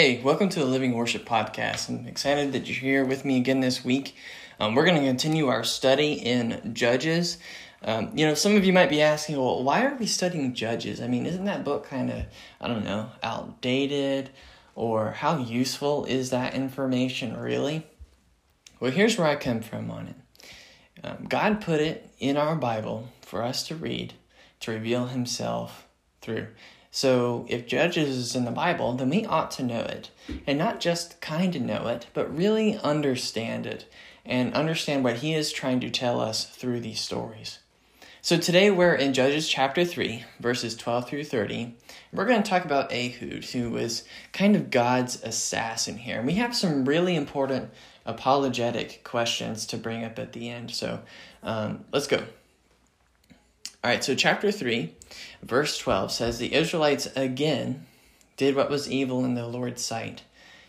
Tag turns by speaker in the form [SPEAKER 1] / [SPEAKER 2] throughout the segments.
[SPEAKER 1] Hey, welcome to the Living Worship Podcast. I'm excited that you're here with me again this week. Um, we're going to continue our study in Judges. Um, you know, some of you might be asking, well, why are we studying Judges? I mean, isn't that book kind of, I don't know, outdated? Or how useful is that information really? Well, here's where I come from on it. Um, God put it in our Bible for us to read, to reveal Himself through. So if Judges is in the Bible, then we ought to know it. And not just kind of know it, but really understand it and understand what he is trying to tell us through these stories. So today we're in Judges chapter 3, verses 12 through 30. We're going to talk about Ehud, who was kind of God's assassin here. And we have some really important apologetic questions to bring up at the end. So um, let's go. All right, so chapter 3, verse 12 says The Israelites again did what was evil in the Lord's sight.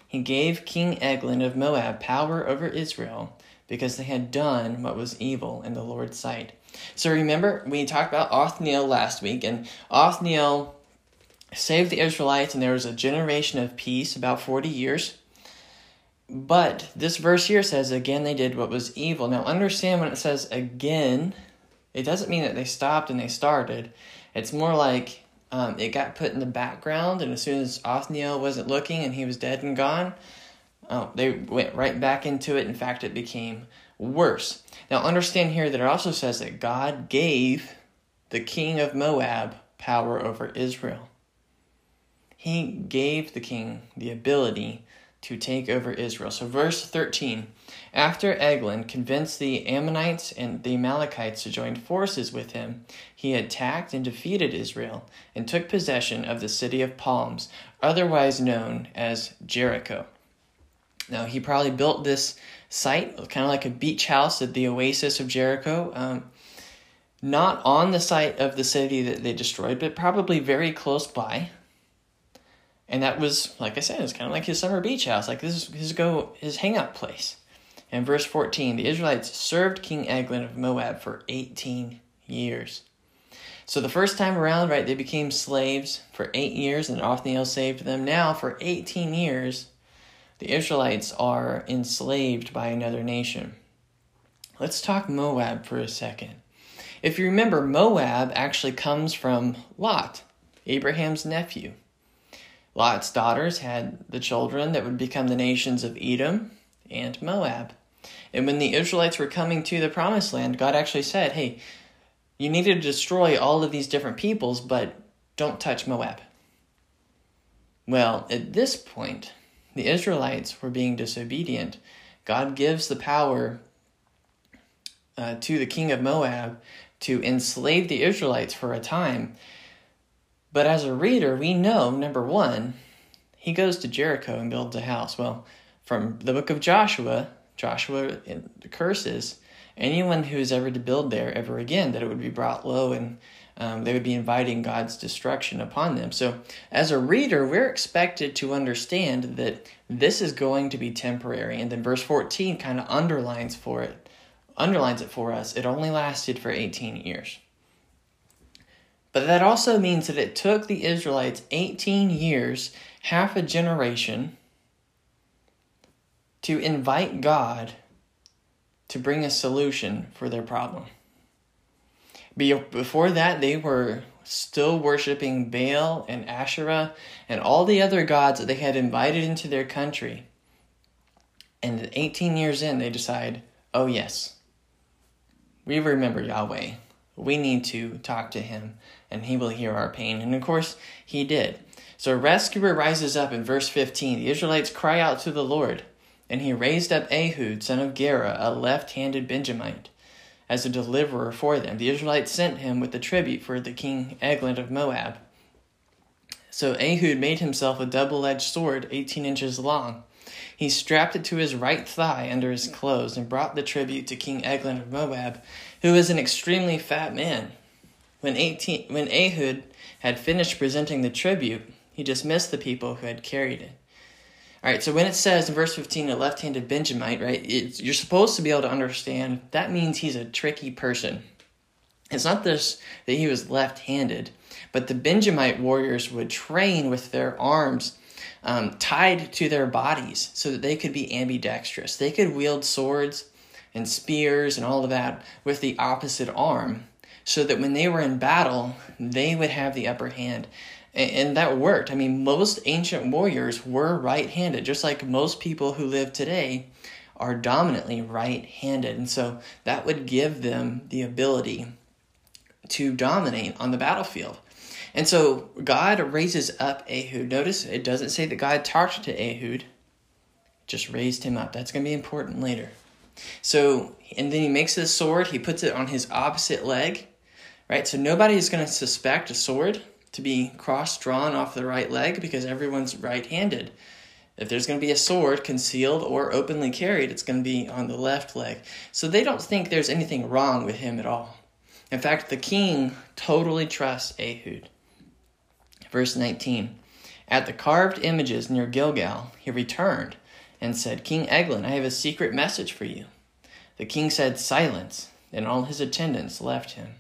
[SPEAKER 1] He gave King Eglon of Moab power over Israel because they had done what was evil in the Lord's sight. So remember, we talked about Othniel last week, and Othniel saved the Israelites, and there was a generation of peace, about 40 years. But this verse here says, again, they did what was evil. Now, understand when it says again, it doesn't mean that they stopped and they started. It's more like um, it got put in the background, and as soon as Othniel wasn't looking and he was dead and gone, oh, they went right back into it. In fact, it became worse. Now, understand here that it also says that God gave the king of Moab power over Israel. He gave the king the ability to take over Israel. So, verse 13 After Eglon convinced the Ammonites and the Amalekites to join forces with him, he attacked and defeated Israel and took possession of the city of palms, otherwise known as Jericho. Now, he probably built this site, kind of like a beach house at the oasis of Jericho. Um, not on the site of the city that they destroyed, but probably very close by. And that was, like I said, it's kind of like his summer beach house. Like this is his go his hangout place. And verse 14, the Israelites served King Eglon of Moab for 18 years. So the first time around, right, they became slaves for eight years, and Othniel saved them. Now, for 18 years, the Israelites are enslaved by another nation. Let's talk Moab for a second. If you remember, Moab actually comes from Lot, Abraham's nephew. Lot's daughters had the children that would become the nations of Edom and Moab. And when the Israelites were coming to the promised land, God actually said, Hey, you need to destroy all of these different peoples, but don't touch Moab. Well, at this point, the Israelites were being disobedient. God gives the power uh, to the king of Moab to enslave the Israelites for a time but as a reader, we know, number one, he goes to Jericho and builds a house. Well, from the book of Joshua, Joshua curses anyone who is ever to build there ever again, that it would be brought low and um, they would be inviting God's destruction upon them. So, as a reader, we're expected to understand that this is going to be temporary. And then verse 14 kind of underlines for it, underlines it for us. It only lasted for 18 years. But that also means that it took the Israelites 18 years, half a generation, to invite God to bring a solution for their problem. Before that, they were still worshiping Baal and Asherah and all the other gods that they had invited into their country. And 18 years in, they decide, oh, yes, we remember Yahweh. We need to talk to him and he will hear our pain. And of course, he did. So a rescuer rises up in verse 15. The Israelites cry out to the Lord, and he raised up Ehud, son of Gera, a left handed Benjamite, as a deliverer for them. The Israelites sent him with the tribute for the king Eglon of Moab. So Ehud made himself a double edged sword, 18 inches long. He strapped it to his right thigh under his clothes and brought the tribute to King Eglon of Moab, who was an extremely fat man. When, 18, when Ehud had finished presenting the tribute, he dismissed the people who had carried it. All right, so when it says in verse 15, a left handed Benjamite, right, you're supposed to be able to understand that means he's a tricky person. It's not this that he was left handed, but the Benjamite warriors would train with their arms um, tied to their bodies so that they could be ambidextrous. They could wield swords and spears and all of that with the opposite arm so that when they were in battle, they would have the upper hand. And that worked. I mean, most ancient warriors were right handed, just like most people who live today are dominantly right handed. And so that would give them the ability to dominate on the battlefield. And so God raises up Ehud. Notice it doesn't say that God talked to Ehud, just raised him up. That's going to be important later. So, and then he makes this sword, he puts it on his opposite leg, right? So nobody is going to suspect a sword to be cross drawn off the right leg because everyone's right handed. If there's going to be a sword concealed or openly carried, it's going to be on the left leg. So they don't think there's anything wrong with him at all. In fact, the king totally trusts Ehud. Verse 19 At the carved images near Gilgal, he returned and said, King Eglon, I have a secret message for you. The king said, Silence, and all his attendants left him.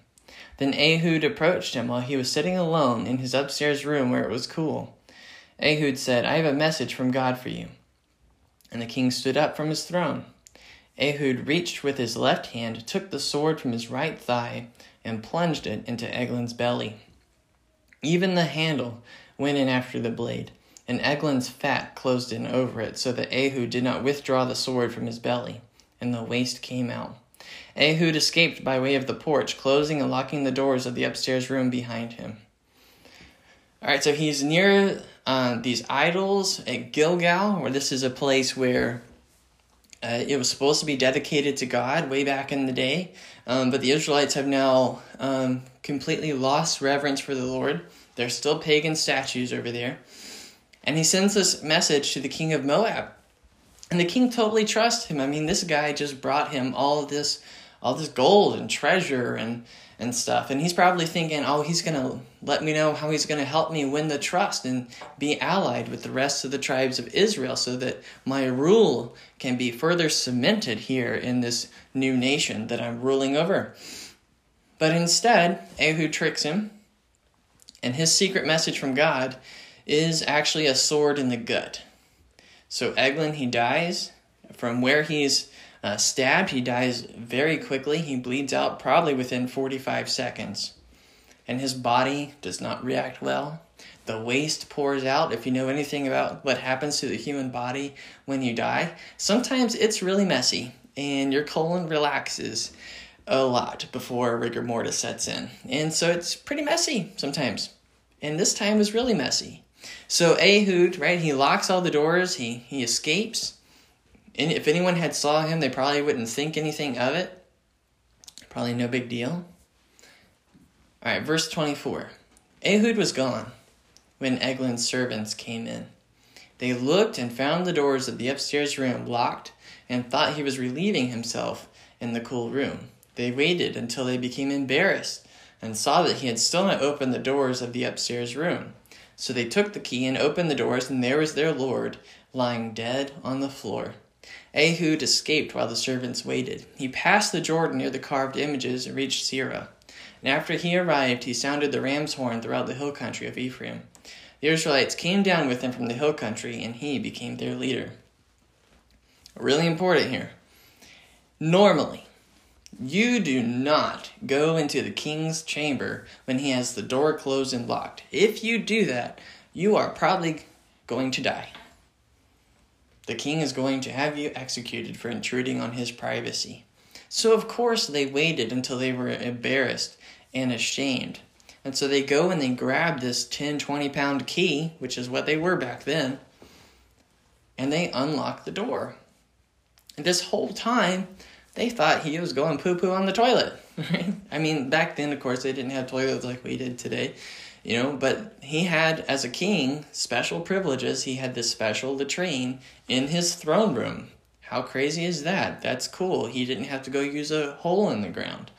[SPEAKER 1] Then Ehud approached him while he was sitting alone in his upstairs room where it was cool. Ehud said, I have a message from God for you. And the king stood up from his throne. Ehud reached with his left hand, took the sword from his right thigh, and plunged it into Eglon's belly. Even the handle went in after the blade, and Eglon's fat closed in over it, so that Ehud did not withdraw the sword from his belly, and the waste came out. Ehud escaped by way of the porch, closing and locking the doors of the upstairs room behind him. All right, so he's near uh, these idols at Gilgal, where this is a place where uh, it was supposed to be dedicated to God way back in the day, um, but the Israelites have now um, completely lost reverence for the Lord. There's still pagan statues over there. And he sends this message to the king of Moab. And the king totally trusts him. I mean, this guy just brought him all this all this gold and treasure and and stuff. And he's probably thinking, oh, he's going to let me know how he's going to help me win the trust and be allied with the rest of the tribes of Israel so that my rule can be further cemented here in this new nation that I'm ruling over. But instead, Ehud tricks him, and his secret message from God is actually a sword in the gut. So Eglon, he dies from where he's uh, stabbed. He dies very quickly. He bleeds out probably within 45 seconds. And his body does not react well. The waste pours out. If you know anything about what happens to the human body when you die, sometimes it's really messy and your colon relaxes a lot before rigor mortis sets in. And so it's pretty messy sometimes. And this time was really messy. So Ehud, right, he locks all the doors, he, he escapes. And if anyone had saw him, they probably wouldn't think anything of it. Probably no big deal. All right, verse 24. Ehud was gone when Eglon's servants came in. They looked and found the doors of the upstairs room locked and thought he was relieving himself in the cool room. They waited until they became embarrassed and saw that he had still not opened the doors of the upstairs room. So they took the key and opened the doors, and there was their lord lying dead on the floor. Ehud escaped while the servants waited. He passed the Jordan near the carved images and reached Seirah. And after he arrived, he sounded the ram's horn throughout the hill country of Ephraim. The Israelites came down with him from the hill country, and he became their leader. Really important here. Normally, you do not go into the king's chamber when he has the door closed and locked. If you do that, you are probably going to die. The king is going to have you executed for intruding on his privacy. So, of course, they waited until they were embarrassed and ashamed. And so they go and they grab this 10, 20 pound key, which is what they were back then, and they unlock the door. And this whole time, they thought he was going poo poo on the toilet. I mean, back then, of course, they didn't have toilets like we did today you know but he had as a king special privileges. He had this special latrine in his throne room. How crazy is that? That's cool. He didn't have to go use a hole in the ground.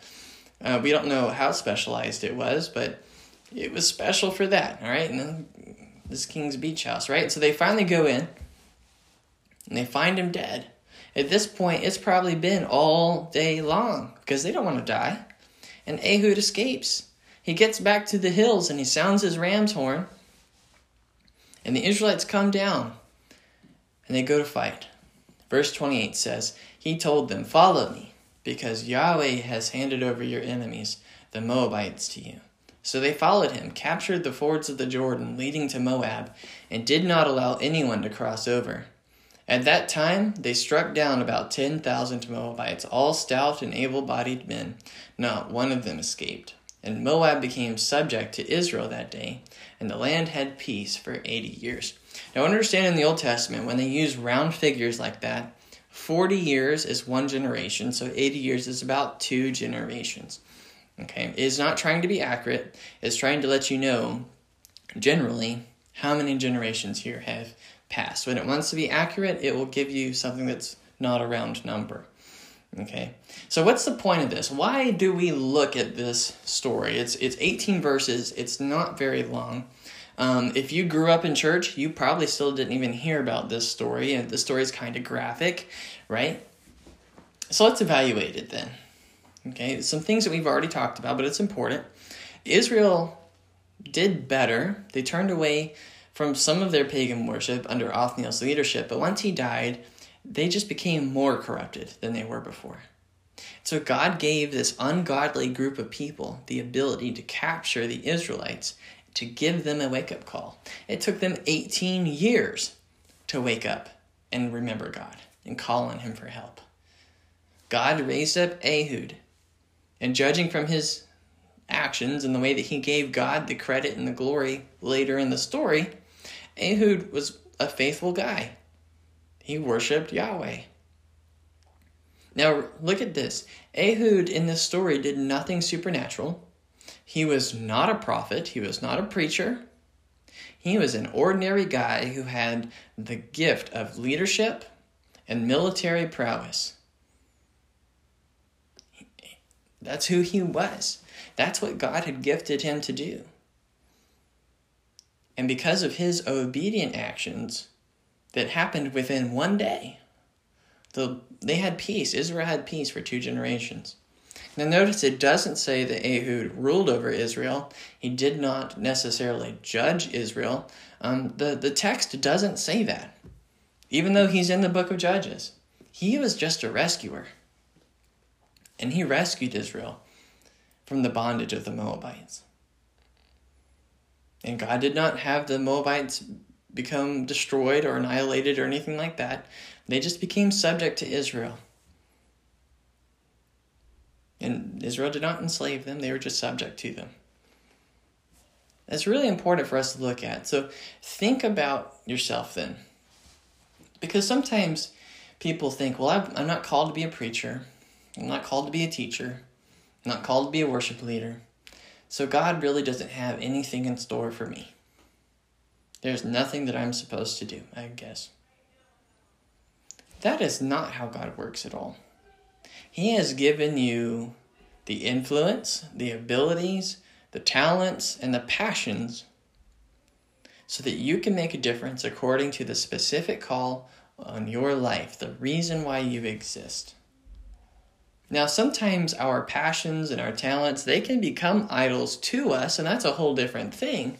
[SPEAKER 1] Uh, we don't know how specialized it was but it was special for that all right? And this king's beach house right? So they finally go in and they find him dead at this point it's probably been all day long because they don't want to die and ehud escapes he gets back to the hills and he sounds his ram's horn. And the Israelites come down and they go to fight. Verse 28 says, He told them, Follow me, because Yahweh has handed over your enemies, the Moabites, to you. So they followed him, captured the fords of the Jordan leading to Moab, and did not allow anyone to cross over. At that time, they struck down about 10,000 Moabites, all stout and able bodied men. Not one of them escaped. And Moab became subject to Israel that day, and the land had peace for 80 years. Now, understand in the Old Testament, when they use round figures like that, 40 years is one generation, so 80 years is about two generations. Okay, it is not trying to be accurate, it's trying to let you know generally how many generations here have passed. When it wants to be accurate, it will give you something that's not a round number. Okay. So what's the point of this? Why do we look at this story? It's it's 18 verses. It's not very long. Um, if you grew up in church, you probably still didn't even hear about this story, and the story is kind of graphic, right? So let's evaluate it then. Okay, some things that we've already talked about, but it's important. Israel did better. They turned away from some of their pagan worship under Othniel's leadership, but once he died, they just became more corrupted than they were before. So God gave this ungodly group of people the ability to capture the Israelites, to give them a wake up call. It took them 18 years to wake up and remember God and call on Him for help. God raised up Ehud, and judging from his actions and the way that he gave God the credit and the glory later in the story, Ehud was a faithful guy. He worshiped Yahweh. Now, look at this. Ehud in this story did nothing supernatural. He was not a prophet, he was not a preacher. He was an ordinary guy who had the gift of leadership and military prowess. That's who he was. That's what God had gifted him to do. And because of his obedient actions that happened within one day, the, they had peace. Israel had peace for two generations. Now, notice it doesn't say that Ehud ruled over Israel. He did not necessarily judge Israel. Um, the, the text doesn't say that, even though he's in the book of Judges. He was just a rescuer. And he rescued Israel from the bondage of the Moabites. And God did not have the Moabites become destroyed or annihilated or anything like that. They just became subject to Israel. And Israel did not enslave them, they were just subject to them. That's really important for us to look at. So think about yourself then. Because sometimes people think, well, I'm not called to be a preacher, I'm not called to be a teacher, I'm not called to be a worship leader. So God really doesn't have anything in store for me. There's nothing that I'm supposed to do, I guess. That is not how God works at all. He has given you the influence, the abilities, the talents, and the passions so that you can make a difference according to the specific call on your life, the reason why you exist. Now, sometimes our passions and our talents, they can become idols to us, and that's a whole different thing.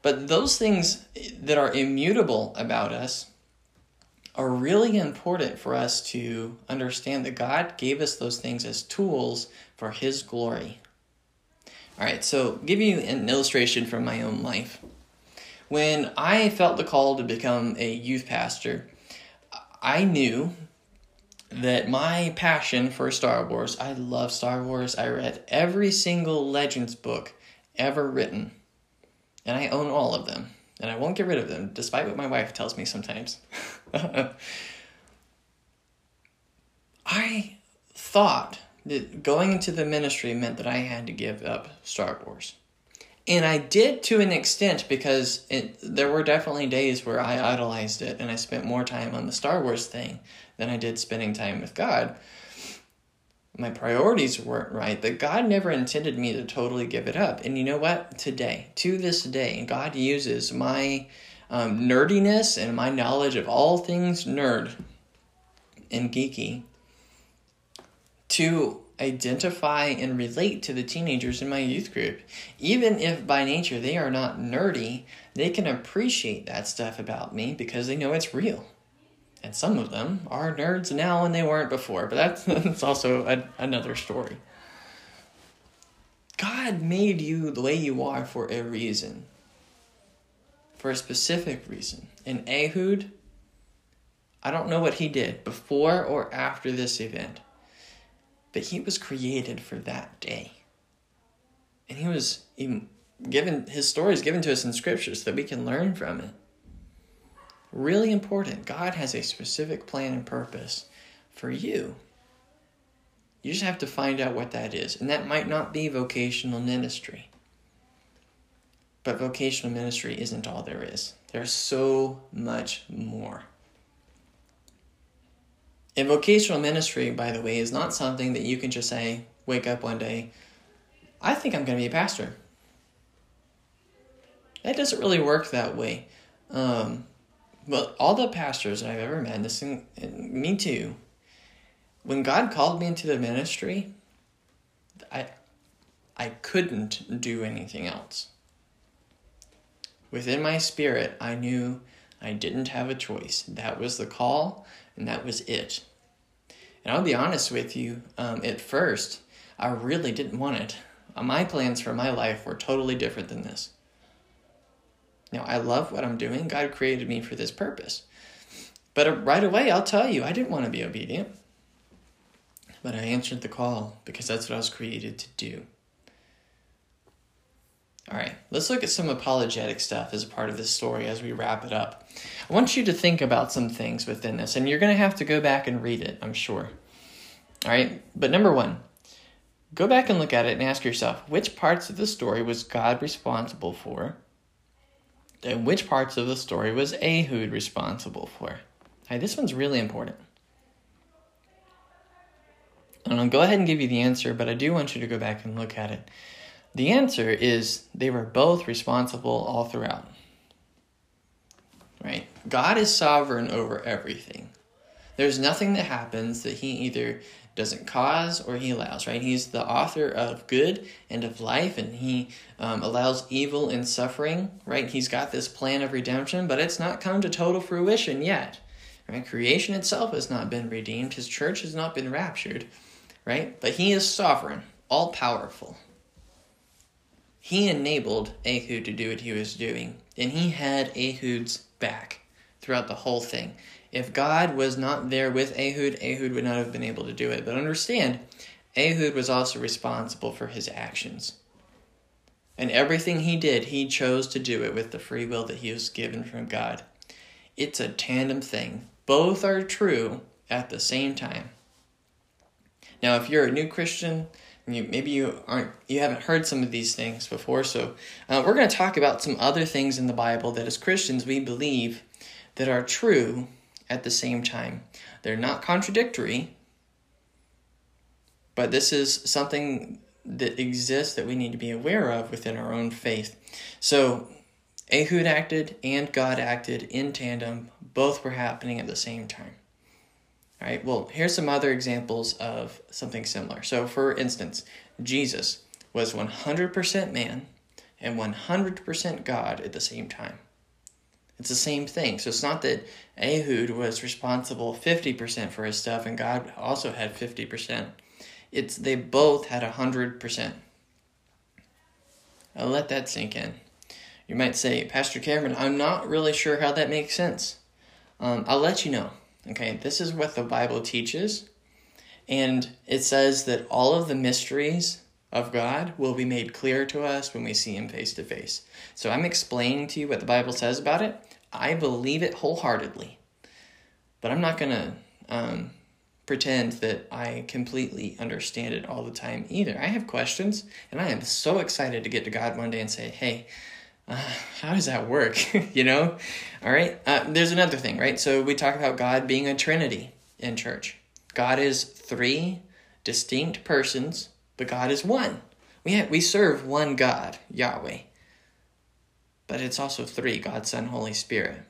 [SPEAKER 1] But those things that are immutable about us are really important for us to understand that God gave us those things as tools for His glory. All right, so give you an illustration from my own life. When I felt the call to become a youth pastor, I knew that my passion for Star Wars, I love Star Wars. I read every single Legends book ever written, and I own all of them and I won't get rid of them, despite what my wife tells me sometimes. I thought that going into the ministry meant that I had to give up Star Wars. And I did to an extent because it, there were definitely days where I idolized it and I spent more time on the Star Wars thing than I did spending time with God my priorities weren't right, that God never intended me to totally give it up. And you know what? Today, to this day, God uses my um, nerdiness and my knowledge of all things nerd and geeky to identify and relate to the teenagers in my youth group. Even if by nature they are not nerdy, they can appreciate that stuff about me because they know it's real. And some of them are nerds now and they weren't before, but that's, that's also a, another story. God made you the way you are for a reason, for a specific reason. And Ehud, I don't know what he did before or after this event but he was created for that day. And he was given, his story is given to us in scripture so that we can learn from it. Really important. God has a specific plan and purpose for you. You just have to find out what that is. And that might not be vocational ministry. But vocational ministry isn't all there is. There's so much more. And vocational ministry, by the way, is not something that you can just say, wake up one day, I think I'm going to be a pastor. That doesn't really work that way. Um, but all the pastors I've ever met, this and me too, when God called me into the ministry, I I couldn't do anything else. Within my spirit, I knew I didn't have a choice. That was the call, and that was it. And I'll be honest with you, um, at first, I really didn't want it. Uh, my plans for my life were totally different than this. Now, I love what I'm doing. God created me for this purpose. But uh, right away, I'll tell you, I didn't want to be obedient. But I answered the call because that's what I was created to do. All right, let's look at some apologetic stuff as part of this story as we wrap it up. I want you to think about some things within this, and you're going to have to go back and read it, I'm sure. All right, but number one, go back and look at it and ask yourself which parts of the story was God responsible for, and which parts of the story was Ehud responsible for. All right, this one's really important. And I'll go ahead and give you the answer, but I do want you to go back and look at it. The answer is they were both responsible all throughout. Right? God is sovereign over everything. There's nothing that happens that he either doesn't cause or he allows, right? He's the author of good and of life, and he um, allows evil and suffering, right? He's got this plan of redemption, but it's not come to total fruition yet, right? Creation itself has not been redeemed, his church has not been raptured, right? But he is sovereign, all powerful, he enabled Ehud to do what he was doing, and he had Ehud's back throughout the whole thing. If God was not there with Ehud, Ehud would not have been able to do it. But understand, Ehud was also responsible for his actions. And everything he did, he chose to do it with the free will that he was given from God. It's a tandem thing. Both are true at the same time. Now, if you're a new Christian, you, maybe you aren't you haven't heard some of these things before so uh, we're going to talk about some other things in the bible that as christians we believe that are true at the same time. They're not contradictory but this is something that exists that we need to be aware of within our own faith. So ehud acted and god acted in tandem both were happening at the same time all right, well, here's some other examples of something similar. So, for instance, Jesus was 100% man and 100% God at the same time. It's the same thing. So, it's not that Ehud was responsible 50% for his stuff and God also had 50%. It's they both had 100%. I'll let that sink in. You might say, Pastor Cameron, I'm not really sure how that makes sense. Um, I'll let you know. Okay, this is what the Bible teaches. And it says that all of the mysteries of God will be made clear to us when we see Him face to face. So I'm explaining to you what the Bible says about it. I believe it wholeheartedly. But I'm not going to um, pretend that I completely understand it all the time either. I have questions, and I am so excited to get to God one day and say, hey, uh, how does that work? you know? All right. Uh, there's another thing, right? So we talk about God being a trinity in church. God is three distinct persons, but God is one. We, have, we serve one God, Yahweh. But it's also three God, Son, Holy Spirit.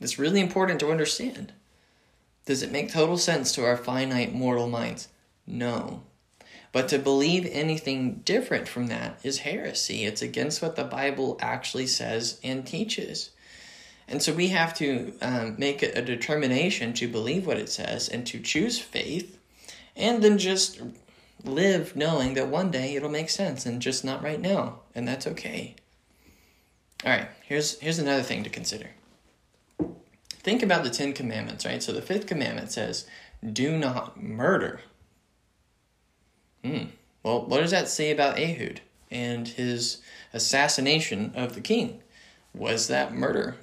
[SPEAKER 1] It's really important to understand. Does it make total sense to our finite mortal minds? No. But to believe anything different from that is heresy. It's against what the Bible actually says and teaches. And so we have to um, make a determination to believe what it says and to choose faith and then just live knowing that one day it'll make sense and just not right now. And that's okay. All right, here's, here's another thing to consider. Think about the Ten Commandments, right? So the fifth commandment says, do not murder. Hmm. Well, what does that say about Ehud and his assassination of the king? Was that murder?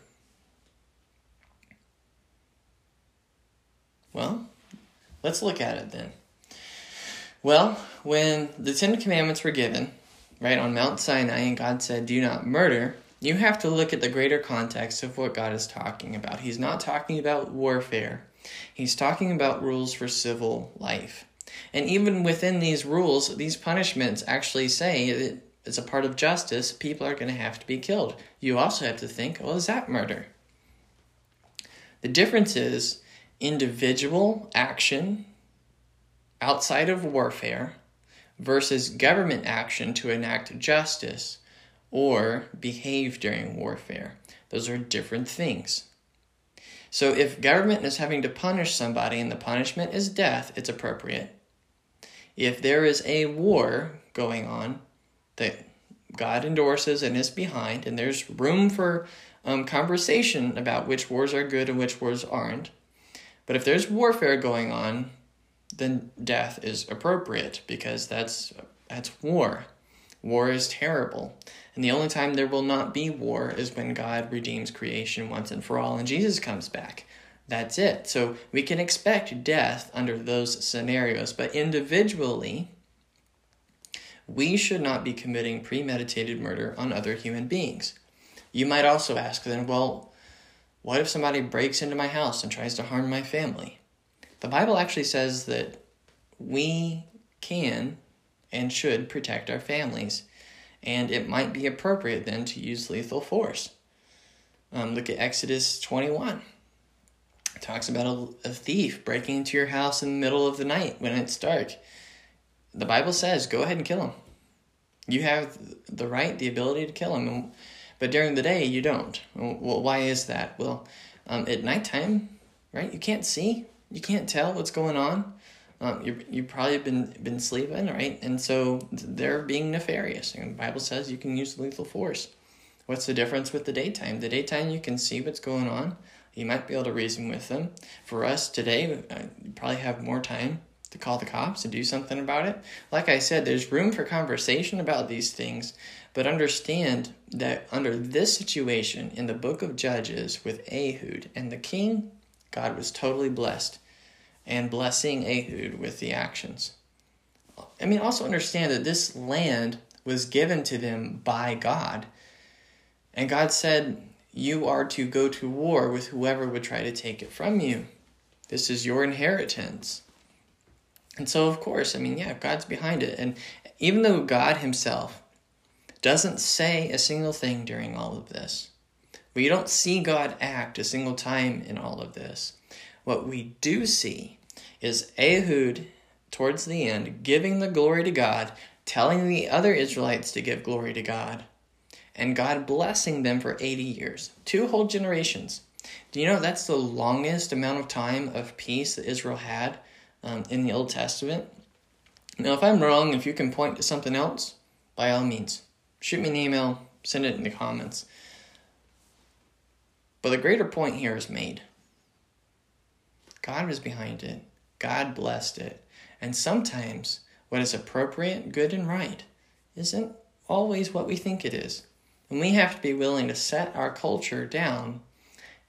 [SPEAKER 1] Well, let's look at it then. Well, when the Ten Commandments were given, right, on Mount Sinai, and God said, Do not murder, you have to look at the greater context of what God is talking about. He's not talking about warfare, He's talking about rules for civil life. And even within these rules, these punishments actually say that as a part of justice, people are going to have to be killed. You also have to think, well, is that murder? The difference is individual action outside of warfare versus government action to enact justice or behave during warfare. Those are different things. So if government is having to punish somebody and the punishment is death, it's appropriate. If there is a war going on that God endorses and is behind, and there's room for um, conversation about which wars are good and which wars aren't, but if there's warfare going on, then death is appropriate because that's that's war. War is terrible. And the only time there will not be war is when God redeems creation once and for all and Jesus comes back. That's it. So we can expect death under those scenarios, but individually, we should not be committing premeditated murder on other human beings. You might also ask then, well, what if somebody breaks into my house and tries to harm my family? The Bible actually says that we can and should protect our families, and it might be appropriate then to use lethal force. Um, look at Exodus 21. Talks about a, a thief breaking into your house in the middle of the night when it's dark. The Bible says, go ahead and kill him. You have the right, the ability to kill him, but during the day you don't. Well, why is that? Well, um, at nighttime, right? You can't see you can't tell what's going on. Um, you you probably been been sleeping, right? And so they're being nefarious. And the Bible says you can use lethal force. What's the difference with the daytime? The daytime you can see what's going on. You might be able to reason with them. For us today, uh, you probably have more time to call the cops and do something about it. Like I said, there's room for conversation about these things, but understand that under this situation in the book of Judges with Ehud and the king, God was totally blessed and blessing Ehud with the actions. I mean, also understand that this land was given to them by God. And God said, You are to go to war with whoever would try to take it from you. This is your inheritance. And so, of course, I mean, yeah, God's behind it. And even though God Himself doesn't say a single thing during all of this, we don't see God act a single time in all of this. What we do see is Ehud, towards the end, giving the glory to God, telling the other Israelites to give glory to God, and God blessing them for 80 years. Two whole generations. Do you know that's the longest amount of time of peace that Israel had um, in the Old Testament? Now, if I'm wrong, if you can point to something else, by all means, shoot me an email, send it in the comments. But the greater point here is made. God was behind it. God blessed it. And sometimes what is appropriate, good, and right isn't always what we think it is. And we have to be willing to set our culture down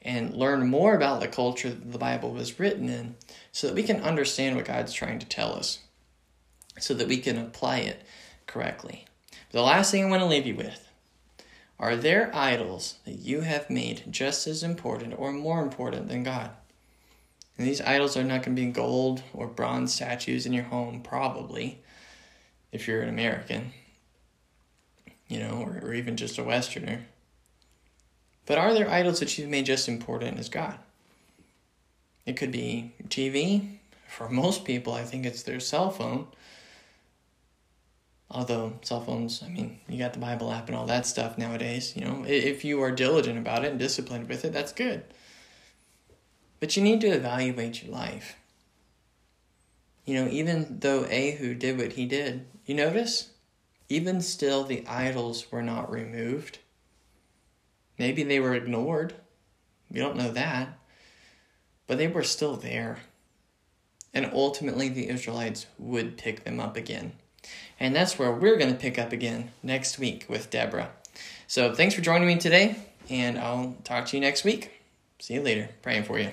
[SPEAKER 1] and learn more about the culture that the Bible was written in so that we can understand what God's trying to tell us, so that we can apply it correctly. The last thing I want to leave you with are there idols that you have made just as important or more important than God? And these idols are not going to be gold or bronze statues in your home, probably, if you're an American, you know, or, or even just a Westerner. But are there idols that you've made just important as God? It could be TV. For most people, I think it's their cell phone. Although cell phones, I mean, you got the Bible app and all that stuff nowadays. You know, if you are diligent about it and disciplined with it, that's good. But you need to evaluate your life. You know, even though Ehud did what he did, you notice? Even still, the idols were not removed. Maybe they were ignored. We don't know that. But they were still there. And ultimately, the Israelites would pick them up again. And that's where we're going to pick up again next week with Deborah. So thanks for joining me today, and I'll talk to you next week. See you later. Praying for you.